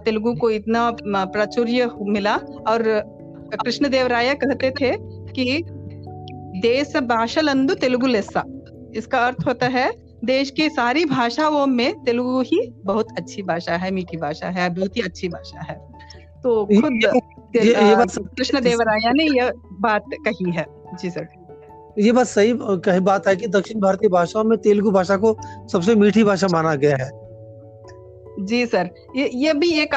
तेलुगु को इतना प्राचुर्य मिला और कृष्णदेव राय कहते थे कि देश भाषालंदु तेलुगु लेस्सा। इसका अर्थ होता है देश की सारी भाषाओं में तेलुगु ही बहुत अच्छी भाषा है मीठी भाषा है बहुत ही अच्छी भाषा है। तो खुद कृष्ण देवराया ने यह बात कही है। जी सर। ये बात सही कही बात है कि दक्षिण भारतीय भाषाओं में तेलुगु भाषा को सबसे मीठी भाषा माना गया है। जी सर ये ये भी एक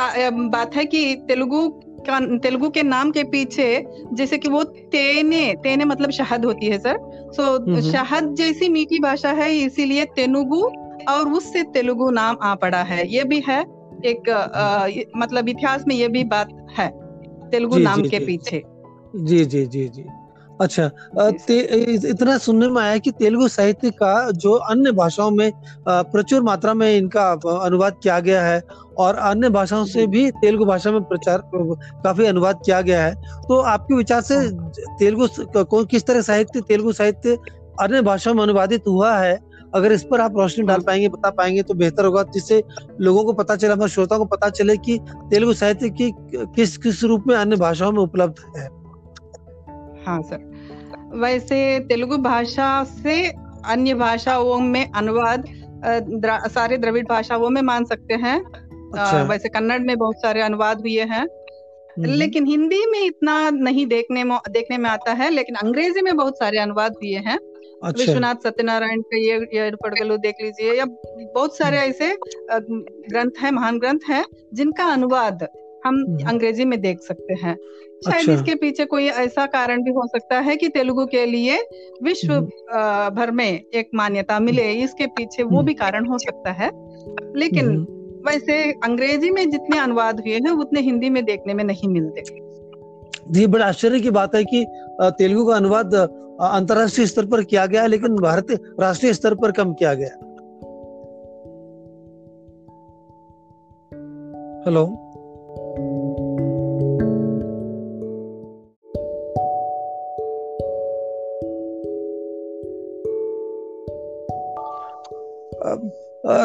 बात है कि तेलुगु का तेलुगु के नाम के पीछे जैसे कि वो तेने तेने मतलब शहद होती है सर। सो so, शहद जैसी मीठी भाषा है इसीलिए तेलुगु और उससे तेलुगु नाम आ पड़ा है। ये भी है एक आ, मतलब इतिहास में ये भी बात है तेलुगु नाम जी, के जी, पीछे। जी जी जी जी। अच्छा इतना सुनने में आया कि तेलुगु साहित्य का जो अन्य भाषाओं में प्रचुर मात्रा में इनका अनुवाद किया गया है और अन्य भाषाओं से भी तेलुगु भाषा में प्रचार काफ़ी अनुवाद किया गया है। तो आपके विचार से हाँ। तेलुगु किस तरह साहित्य तेलुगु साहित्य अन्य भाषाओं में अनुवादित हुआ है? अगर इस पर आप रोशनी डाल हाँ। पाएँगे बता पाएँगे तो बेहतर होगा जिससे लोगों को पता चले हमारे श्रोताओं को पता चले कि तेलुगु साहित्य की किस किस रूप में अन्य भाषाओं में उपलब्ध है। हाँ सर वैसे तेलुगु भाषा से अन्य भाषाओं में अनुवाद सारे द्रविड़ भाषाओं में मान सकते हैं अच्छा। वैसे कन्नड़ में बहुत सारे अनुवाद हुए हैं हम्म। लेकिन हिंदी में इतना नहीं देखने में देखने में आता है लेकिन अंग्रेज़ी में बहुत सारे अनुवाद हुए हैं अच्छा। विश्वनाथ सत्यनारायण का ये ये पड़गलू देख लीजिए या बहुत सारे हम्म। ऐसे ग्रंथ हैं महान ग्रंथ हैं जिनका अनुवाद हम हम्म। अंग्रेज़ी में देख सकते हैं शायद अच्छा। इसके पीछे कोई ऐसा कारण भी हो सकता है कि तेलुगु के लिए विश्व भर में एक मान्यता मिले इसके पीछे वो भी कारण हो सकता है। लेकिन वैसे अंग्रेज़ी में जितने अनुवाद हुए हैं उतने हिंदी में देखने में नहीं मिलते। जी बड़ा आश्चर्य की बात है कि तेलुगु का अनुवाद अंतरराष्ट्रीय स्तर पर किया गया लेकिन भारतीय राष्ट्रीय स्तर पर कम किया गया। हेलो।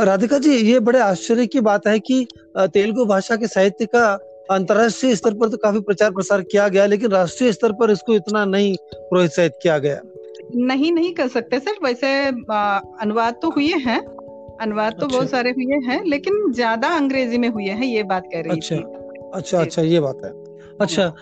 राधिका जी ये बड़े आश्चर्य की बात है कि तेलुगु भाषा के साहित्य का अंतरराष्ट्रीय स्तर पर तो काफ़ी प्रचार प्रसार किया गया लेकिन राष्ट्रीय स्तर पर इसको इतना नहीं प्रोत्साहित किया गया नहीं नहीं कर सकते सर वैसे अनुवाद तो हुए हैं अनुवाद तो अच्छा। बहुत सारे हुए हैं लेकिन ज़्यादा अंग्रेज़ी में हुए हैं ये बात कह रही अच्छा थी। अच्छा अच्छा ये बात है अच्छा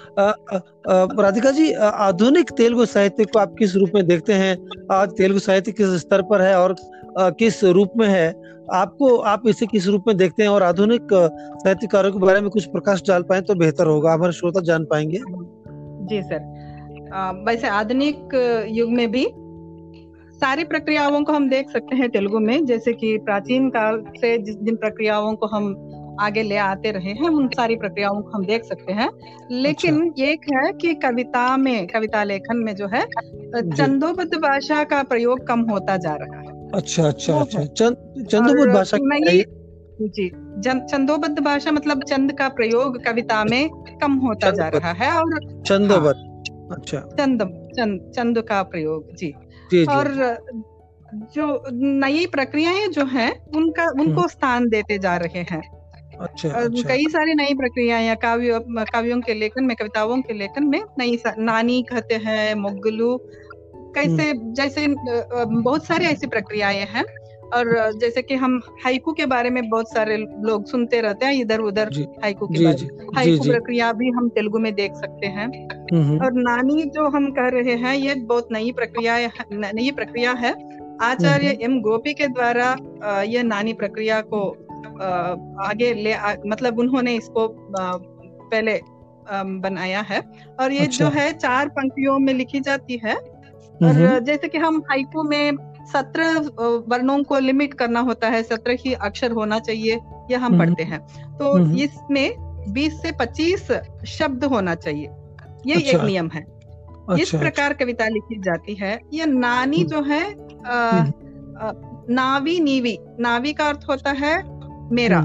राधिका जी आधुनिक तेलुगु साहित्य को आप किस रूप में देखते हैं? आज तेलुगु साहित्य किस स्तर पर है और आ, किस रूप में है? आपको आप इसे किस रूप में देखते हैं और आधुनिक साहित्यकारों के बारे में कुछ प्रकाश डाल पाए तो बेहतर होगा। हमारे श्रोता जान पाएँगे। जी सर। वैसे आधुनिक युग में भी सारी प्रक्रियाओं को हम देख सकते हैं तेलुगु में। जैसे कि प्राचीन काल से जिस जिन प्रक्रियाओं को हम आगे ले आते रहे हैं उन सारी प्रक्रियाओं को हम देख सकते हैं। लेकिन अच्छा। एक है कि कविता में कविता लेखन में जो है चंदोबद्ध भाषा का प्रयोग कम होता जा रहा है। अच्छा अच्छा अच्छा। चंदोबद्ध भाषा जी चंदोबद्ध भाषा मतलब चंद का प्रयोग कविता में कम होता जा रहा है और चंदोबद्ध। हाँ, अच्छा। चंद चंद चंद का प्रयोग जी, जी, और जो नई प्रक्रियाएँ जो हैं उनका उनको हम्म। स्थान देते जा रहे हैं। अच्छा, अच्छा। कई सारी नई प्रक्रियाएँ काव्य काव्यों के लेखन में कविताओं के लेखन में नई नानी कहते हैं मुगलू कैसे हम्म। जैसे बहुत सारी ऐसी प्रक्रियाएँ हैं। और जैसे कि हम हाइकू के बारे में बहुत सारे लोग सुनते रहते हैं इधर उधर हाइकू के बारे में। हाइकू प्रक्रिया भी हम तेलुगु में देख सकते हैं। हम्म। और नानी जो हम कह रहे हैं ये बहुत नई प्रक्रिया नई प्रक्रिया है। आचार्य। एम गोपी के द्वारा यह नानी प्रक्रिया को आगे ले आ, मतलब उन्होंने इसको पहले बनाया है और ये अच्छा। जो है चार पंक्तियों में लिखी जाती है और जैसे कि हम हाइकू में सत्रह वर्णों को लिमिट करना होता है सत्रह ही अक्षर होना चाहिए यह हम पढ़ते हैं तो इसमें बीस से पच्चीस शब्द होना चाहिए ये अच्छा। एक नियम है अच्छा, इस प्रकार अच्छा। कविता लिखी जाती है ये नानी हम्म। जो है नावी नीवी। नावी का अर्थ होता है मेरा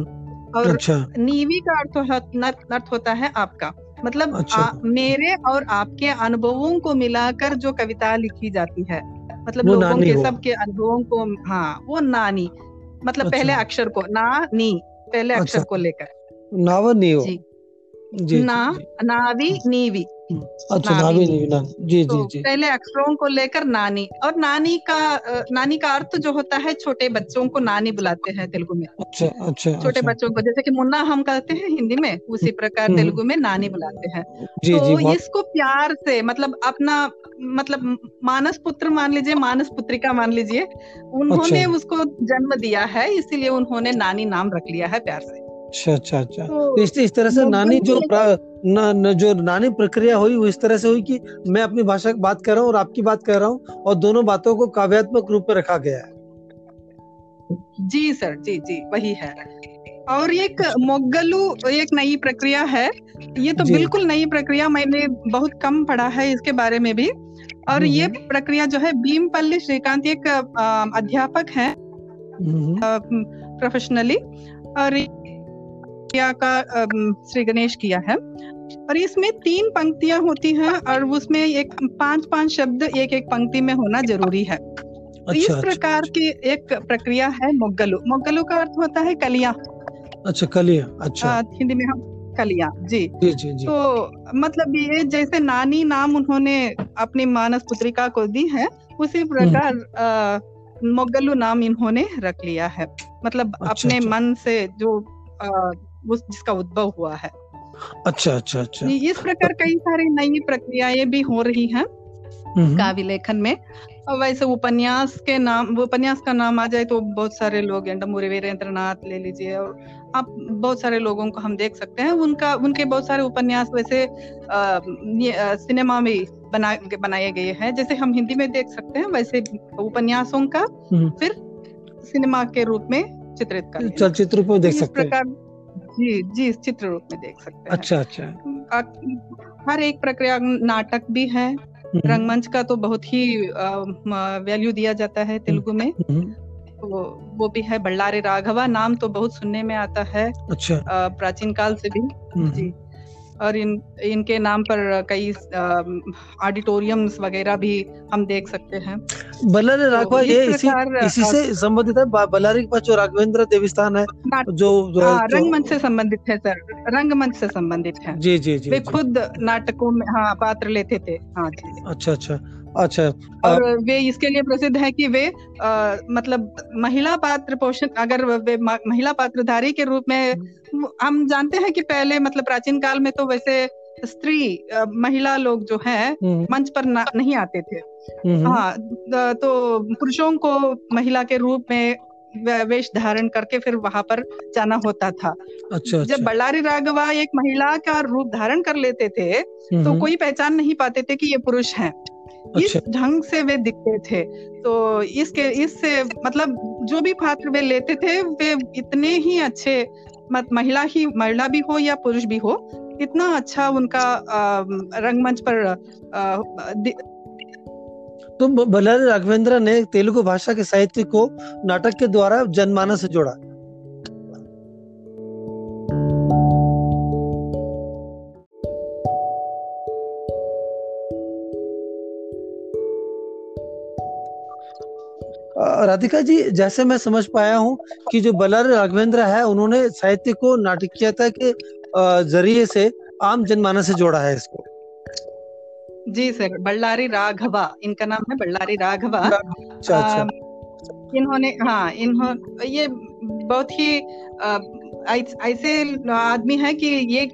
और अच्छा। नीवी का अर्थ अर्थ होता है आपका। मतलब अच्छा। आ, मेरे और आपके अनुभवों को मिलाकर जो कविता लिखी जाती है मतलब लोगों के सबके अनुभवों को हाँ वो नानी। मतलब अच्छा। पहले अक्षर को ना नी पहले अक्षर अच्छा। को लेकर। नावनी जी। जी ना नावी नीवी। अच्छा नावी नीवी ना जी तो जी। जी पहले अक्षरों को लेकर नानी। और नानी का नानी का अर्थ जो होता है छोटे बच्चों को नानी बुलाते हैं तेलुगु में। अच्छा अच्छा छोटे अच्छा। बच्चों को जैसे कि मुन्ना हम कहते हैं हिंदी में उसी प्रकार हम्म। तेलुगु में नानी बुलाते हैं। जी, तो जी, इसको प्यार से मतलब अपना मतलब मानस पुत्र मान लीजिए मानस पुत्रिका मान लीजिए उन्होंने अच्छा। उसको जन्म दिया है इसीलिए उन्होंने नानी नाम रख लिया है प्यार से। अच्छा अच्छा अच्छा। तो, इस, इस तरह से नानी जो न, न, जो नानी प्रक्रिया हुई वो इस तरह से हुई कि मैं अपनी भाषा की बात कर रहा हूँ और आपकी बात कर रहा हूँ और दोनों बातों को काव्यात्मक रूप में रखा गया है। जी सर जी जी वही है। और एक मोगलू एक नई प्रक्रिया है। ये तो बिल्कुल नई प्रक्रिया मैंने बहुत कम पढ़ा है इसके बारे में भी। और ये हम्म। प्रक्रिया जो है भीमपल्ली श्रीकांत एक अध्यापक है प्रोफेशनली हम्म। और का श्री गणेश किया है। और इसमें तीन पंक्तियाँ होती हैं और उसमें एक पाँच पाँच शब्द एक एक पंक्ति में होना ज़रूरी है। तो इस अच्छा, प्रकार अच्छा। की एक प्रक्रिया है मोगलू। मोगलू का अर्थ होता है कलिया। अच्छा कलिया अच्छा। हिंदी में हम कलिया जी। जी जी जी। तो मतलब ये जैसे नानी नाम उन्होंने अपनी मानस पुत्रिका को दी है उसी हम्म। प्रकार मोगलू नाम इन्होंने रख लिया है। मतलब अच्छा, अपने अच्छा। मन से जो वो जिसका उद्भव हुआ है। अच्छा अच्छा अच्छा। इस प्रकार कई सारी नई प्रक्रियाएँ भी हो रही हैं हम्म। काव्य लेखन में। वैसे उपन्यास के नाम उपन्यास का नाम आ जाए तो बहुत सारे लोग एंडमुरी वीरेंद्र नाथ ले लीजिए और आप बहुत सारे लोगों को हम देख सकते हैं। उनका उनके बहुत सारे उपन्यास वैसे आ, सिनेमा में बना बनाए गए हैं। जैसे हम हिंदी में देख सकते हैं वैसे उपन्यासों का हम्म। फिर सिनेमा के रूप में चित्रित कर चलचित्र देख सकते हैं। जी जी चित्र रूप में देख सकते हैं। अच्छा अच्छा। हर एक प्रक्रिया नाटक भी है। हम्म। रंगमंच का तो बहुत ही वैल्यू दिया जाता है तेलुगु में। हम्म। तो वो भी है बल्लारे राघवा नाम तो बहुत सुनने में आता है अच्छा। प्राचीन काल से भी। हम्म। जी। और इन इनके नाम पर कई ऑडिटोरियम्स वगैरह भी हम देख सकते हैं। बल्लारी तो राघवा ये इसी इसी से संबंधित है? बल्लारी के पास जो राघवेंद्र देवस्थान है जो, जो हाँ, रंगमंच से संबंधित है सर। रंगमंच से संबंधित है। जी जी जी वे खुद नाटकों में हाँ पात्र लेते थे। हाँ जी। अच्छा अच्छा। अच्छा और वे इसके लिए प्रसिद्ध है कि वे आ, मतलब महिला पात्र पोषण अगर वे महिला पात्रधारी के रूप में हम जानते हैं कि पहले मतलब प्राचीन काल में तो वैसे स्त्री महिला लोग जो है हम्म। मंच पर नहीं आते थे हम्म। हाँ तो पुरुषों को महिला के रूप में वेश धारण करके फिर वहाँ पर जाना होता था अच्छा, जब अच्छा। बल्लारी राघवा एक महिला का रूप धारण कर लेते थे तो कोई पहचान नहीं पाते थे कि ये पुरुष हैं इस अच्छा। ढंग से वे दिखते थे तो इसके इससे मतलब जो भी पात्र वे लेते थे वे इतने ही अच्छे मत महिला ही महिला भी हो या पुरुष भी हो इतना अच्छा उनका रंगमंच पर तो बल्लारी राघवेंद्र ने तेलुगु भाषा के साहित्य को नाटक के द्वारा जनमानस से जोड़ा राधिका जी जैसे मैं समझ पाया हूँ कि जो बलर राघवेंद्र है उन्होंने साहित्य को नाटकीयता के ज़रिए से आम जनमानस से जोड़ा है इसको जी सर बल्लारी राघवा इनका नाम है बल्लारी राघवा अच्छा, अच्छा। इन्होंने हाँ इन्होंने ये बहुत ही ऐसे आदमी है कि ये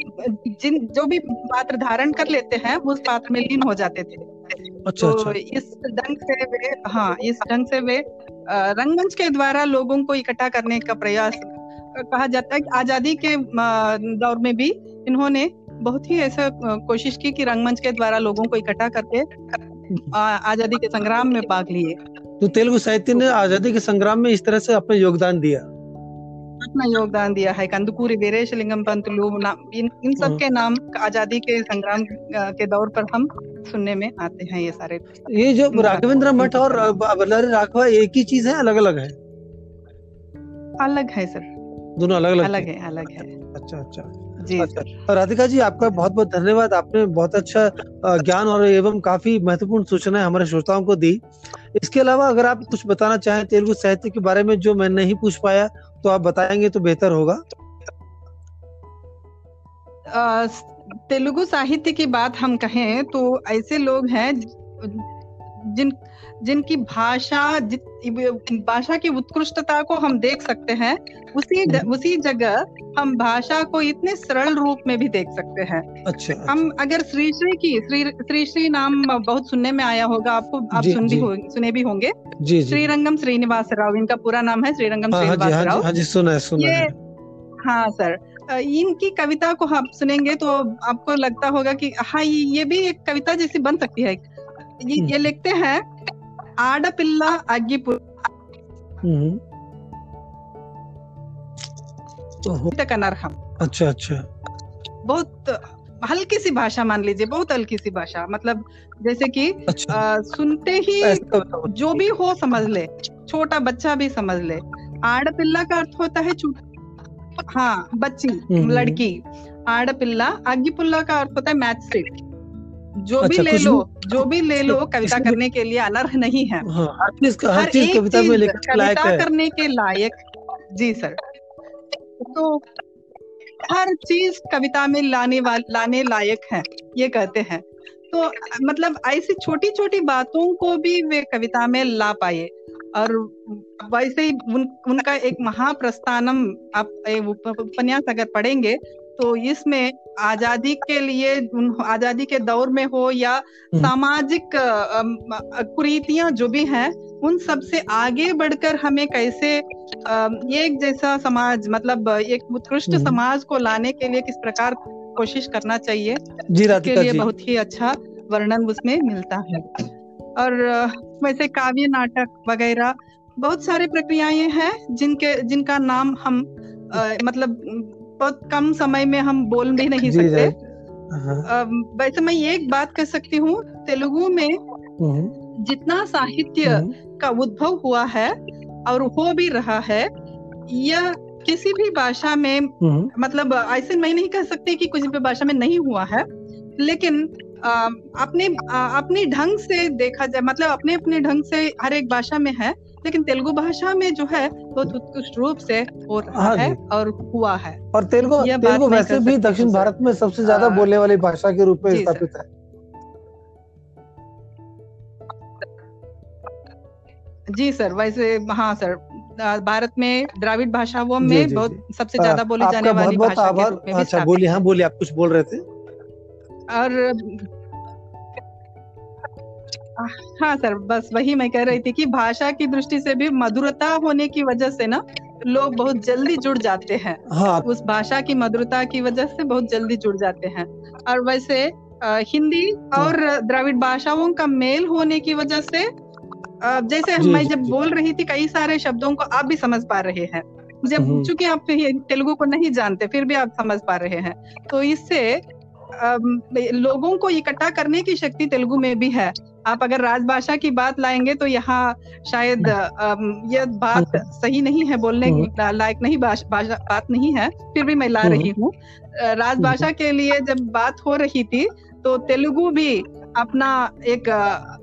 जिन जो भी पात्र धारण कर लेते हैं उस पात्र में लीन हो जाते थे अच्छा, तो अच्छा। इस ढंग से वे हाँ इस ढंग से वे रंगमंच के द्वारा लोगों को इकट्ठा करने का प्रयास कहा जाता है आज़ादी के दौर में भी इन्होंने बहुत ही ऐसा कोशिश की कि रंगमंच के द्वारा लोगों को इकट्ठा करके आज़ादी के संग्राम में भाग लिए। तो तेलुगु साहित्य ने आज़ादी के संग्राम में इस तरह से अपना योगदान दिया। अपना योगदान दिया है कंदुकूरी वीरेश लिंगम पंतलू इन इन सब हाँ। के नाम आज़ादी के संग्राम के दौर पर हम सुनने में आते हैं ये सारे। ये जो राघवेंद्र मठ और बल्लारी राघवा एक ही चीज़ है अलग अलग है? अलग है सर। दोनों अलग अलग अलग है अलग है। अच्छा अच्छा। जी अच्छा। राधिका जी आपका बहुत बहुत धन्यवाद। आपने बहुत अच्छा ज्ञान और एवं काफ़ी महत्वपूर्ण सूचना हमारे श्रोताओं को दी। इसके अलावा अगर आप कुछ बताना चाहें तेलुगु साहित्य के बारे में जो मैं नहीं पूछ पाया तो आप बताएँगे तो बेहतर होगा। तेलुगु साहित्य की बात हम कहें तो ऐसे लोग हैं जिन जिनकी भाषा भाषा की उत्कृष्टता को हम देख सकते हैं उसी ज, हम्म। उसी जगह हम भाषा को इतने सरल रूप में भी देख सकते हैं। अच्छा, अच्छा। हम अगर श्री श्री की श्री श्री श्री नाम बहुत सुनने में आया होगा आपको आप जी, सुन भी हो, सुने भी होंगे। श्रीरंगम श्रीनिवास राव इनका पूरा नाम है श्रीरंगम हाँ, हाँ श्रीनिवास हाँ राव। हाँ जी सुना है सुना है। हाँ सर। इनकी कविता को हम सुनेंगे तो आपको लगता होगा कि हाँ ये भी एक कविता जैसी बन सकती है। ये, ये लिखते हैं ఆడపిల్ల అగ్గిపు अनर्हम अच्छा अच्छा बहुत हल्की सी भाषा मान लीजिए बहुत हल्की सी भाषा मतलब जैसे कि अच्छा। आ, सुनते ही जो भी हो समझ ले छोटा बच्चा भी समझ ले आड़पिल्ला का अर्थ होता है हाँ बच्ची लड़की आड़पिल्ला अग्गिपुल्ला का अर्थ होता है मैथ सेट जो अच्छा, भी ले लो जो भी ले लो कविता करने के लिए अनर्ह नहीं है। हाँ, हर चीज़ हर चीज़ कविता में कविता करने के लायक जी सर। तो हर चीज़ कविता में लाने लाने लायक है ये कहते हैं। तो मतलब ऐसी छोटी छोटी बातों को भी वे कविता में ला पाए। और वैसे ही उन, उनका एक महाप्रस्थानम आप उपन्यास अगर पढ़ेंगे तो इसमें आज़ादी के लिए आज़ादी के दौर में हो या हम्म। सामाजिक कुरीतियाँ जो भी हैं उन सबसे आगे बढ़कर हमें कैसे एक जैसा समाज मतलब एक उत्कृष्ट हम्म। समाज को लाने के लिए किस प्रकार कोशिश करना चाहिए जी के लिए जी। बहुत ही अच्छा वर्णन उसमें मिलता है और वैसे काव्य नाटक वगैरह बहुत सारे प्रक्रियाएँ हैं जिनके जिनका नाम हम आ, मतलब बहुत कम समय में हम बोल भी नहीं सकते हाँ। वैसे मैं एक बात कर सकती हूँ तेलुगु में हम्म। जितना साहित्य हम्म। का उद्भव हुआ है और हो भी रहा है यह किसी भी भाषा में हम्म। मतलब ऐसे मैं नहीं कह सकती कि किसी भी भाषा में नहीं हुआ है लेकिन अपने अपने ढंग से देखा जाए मतलब अपने अपने ढंग से हर एक भाषा में है लेकिन तेलुगु भाषा में जो है बहुत उत्कृष्ट रूप से हो रहा हाँ है और हुआ है। और तेलुगु तेलुगु वैसे भी दक्षिण भारत में सबसे ज़्यादा बोलने वाली भाषा के रूप में स्थापित है। जी सर वैसे हाँ सर भारत में द्राविड भाषाओं में जी, बहुत सबसे ज़्यादा बोली जाने वाली भाषा के रूप में अच्छा बोलिए हाँ। बोलिए आप कुछ बोल रहे थे? और हाँ सर बस वही मैं कह रही थी कि भाषा की दृष्टि से भी मधुरता होने की वजह से ना लोग बहुत जल्दी जुड़ जाते हैं। हाँ। उस भाषा की मधुरता की वजह से बहुत जल्दी जुड़ जाते हैं। और वैसे हिंदी और द्राविड भाषाओं का मेल होने की वजह से जैसे जी, मैं जब जी, बोल रही थी कई सारे शब्दों को आप भी समझ पा रहे हैं। जब हम्म। चूँकि आप तेलुगु को नहीं जानते फिर भी आप समझ पा रहे हैं। तो इससे लोगों को इकट्ठा करने की शक्ति तेलुगु में भी है। आप अगर राजभाषा की बात लाएँगे तो यहाँ शायद यह बात सही नहीं है बोलने लायक नहीं बात नहीं है फिर भी मैं ला रही हूँ। राजभाषा के लिए जब बात हो रही थी तो तेलुगु भी अपना एक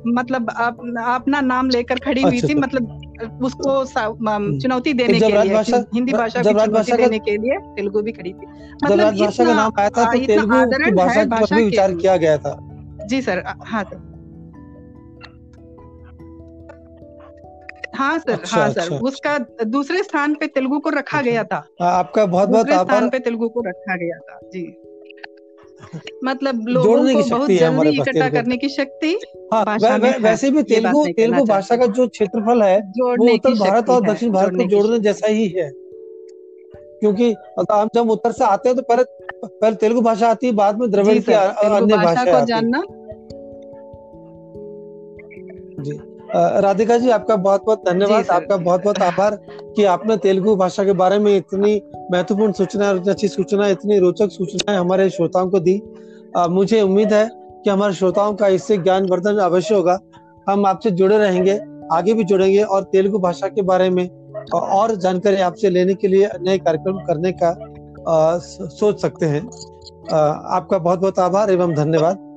मतलब अपना नाम लेकर खड़ी हुई अच्छा, थी अच्छा। मतलब उसको हम्म। चुनौती देने के लिए हिंदी भाषा की चुनौती देने के लिए तेलुगु भी खड़ी थी। मतलब भाषा का नाम आया था तो तेलुगु भाषा पर भी विचार किया गया था। जी सर हाँ सर। हाँ सर अच्छा, हाँ सर अच्छा, उसका दूसरे स्थान पे तेलुगु को रखा अच्छा, गया था। आपका बहुत बहुत आभार। पे तेलुगु को रखा गया था जी। मतलब लोगों को बहुत जल्दी इकट्ठा करने की शक्ति हाँ, वै, वै, वैसे भी तेलुगु तेलुगु भाषा का जो क्षेत्रफल है वो उत्तर भारत और दक्षिण भारत को जोड़ने जैसा ही है। क्योंकि हम जब उत्तर से आते हैं तो पहले पहले तेलुगु भाषा आती है बाद में द्रविड़ की अन्य भाषा को जानना। जी। राधिका जी आपका बहुत बहुत धन्यवाद आपका बहुत बहुत आभार कि आपने तेलुगु भाषा के बारे में इतनी महत्वपूर्ण सूचना और अच्छी सूचना इतनी रोचक सूचनाएँ हमारे श्रोताओं को दी। आ, मुझे उम्मीद है कि हमारे श्रोताओं का इससे ज्ञानवर्धन अवश्य होगा। हम आपसे जुड़े रहेंगे आगे भी जुड़ेंगे और तेलुगु भाषा के बारे में और जानकारी आपसे लेने के लिए नए कार्यक्रम करने का आ, सोच सकते हैं। आ, आपका बहुत बहुत आभार एवं धन्यवाद।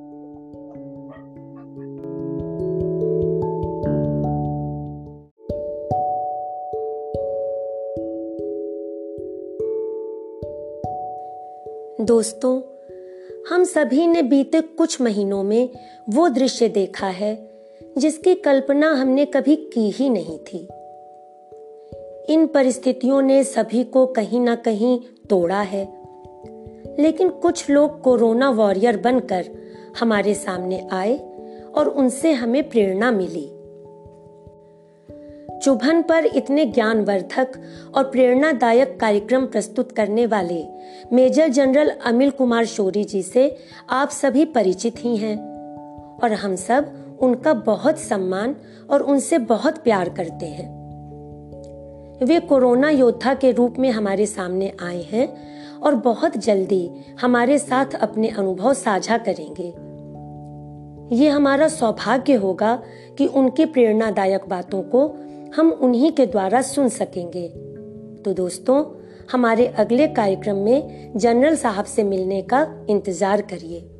दोस्तों, हम सभी ने बीते कुछ महीनों में वो दृश्य देखा है, जिसकी कल्पना हमने कभी की ही नहीं थी। इन परिस्थितियों ने सभी को कहीं ना कहीं तोड़ा है, लेकिन कुछ लोग कोरोना वॉरियर बनकर हमारे सामने आए और उनसे हमें प्रेरणा मिली। चुभन पर इतने ज्ञानवर्धक और प्रेरणादायक कार्यक्रम प्रस्तुत करने वाले मेजर जनरल अमिल कुमार शोरी जी से आप सभी परिचित ही हैं और हम सब उनका बहुत सम्मान और उनसे बहुत प्यार करते हैं। वे कोरोना योद्धा के रूप में हमारे सामने आए हैं और बहुत जल्दी हमारे साथ अपने अनुभव साझा करेंगे। ये हमारा सौभाग्य होगा कि उनके प्रेरणादायक बातों को हम उन्हीं के द्वारा सुन सकेंगे। तो दोस्तों, हमारे अगले कार्यक्रम में जनरल साहब से मिलने का इंतज़ार करिए।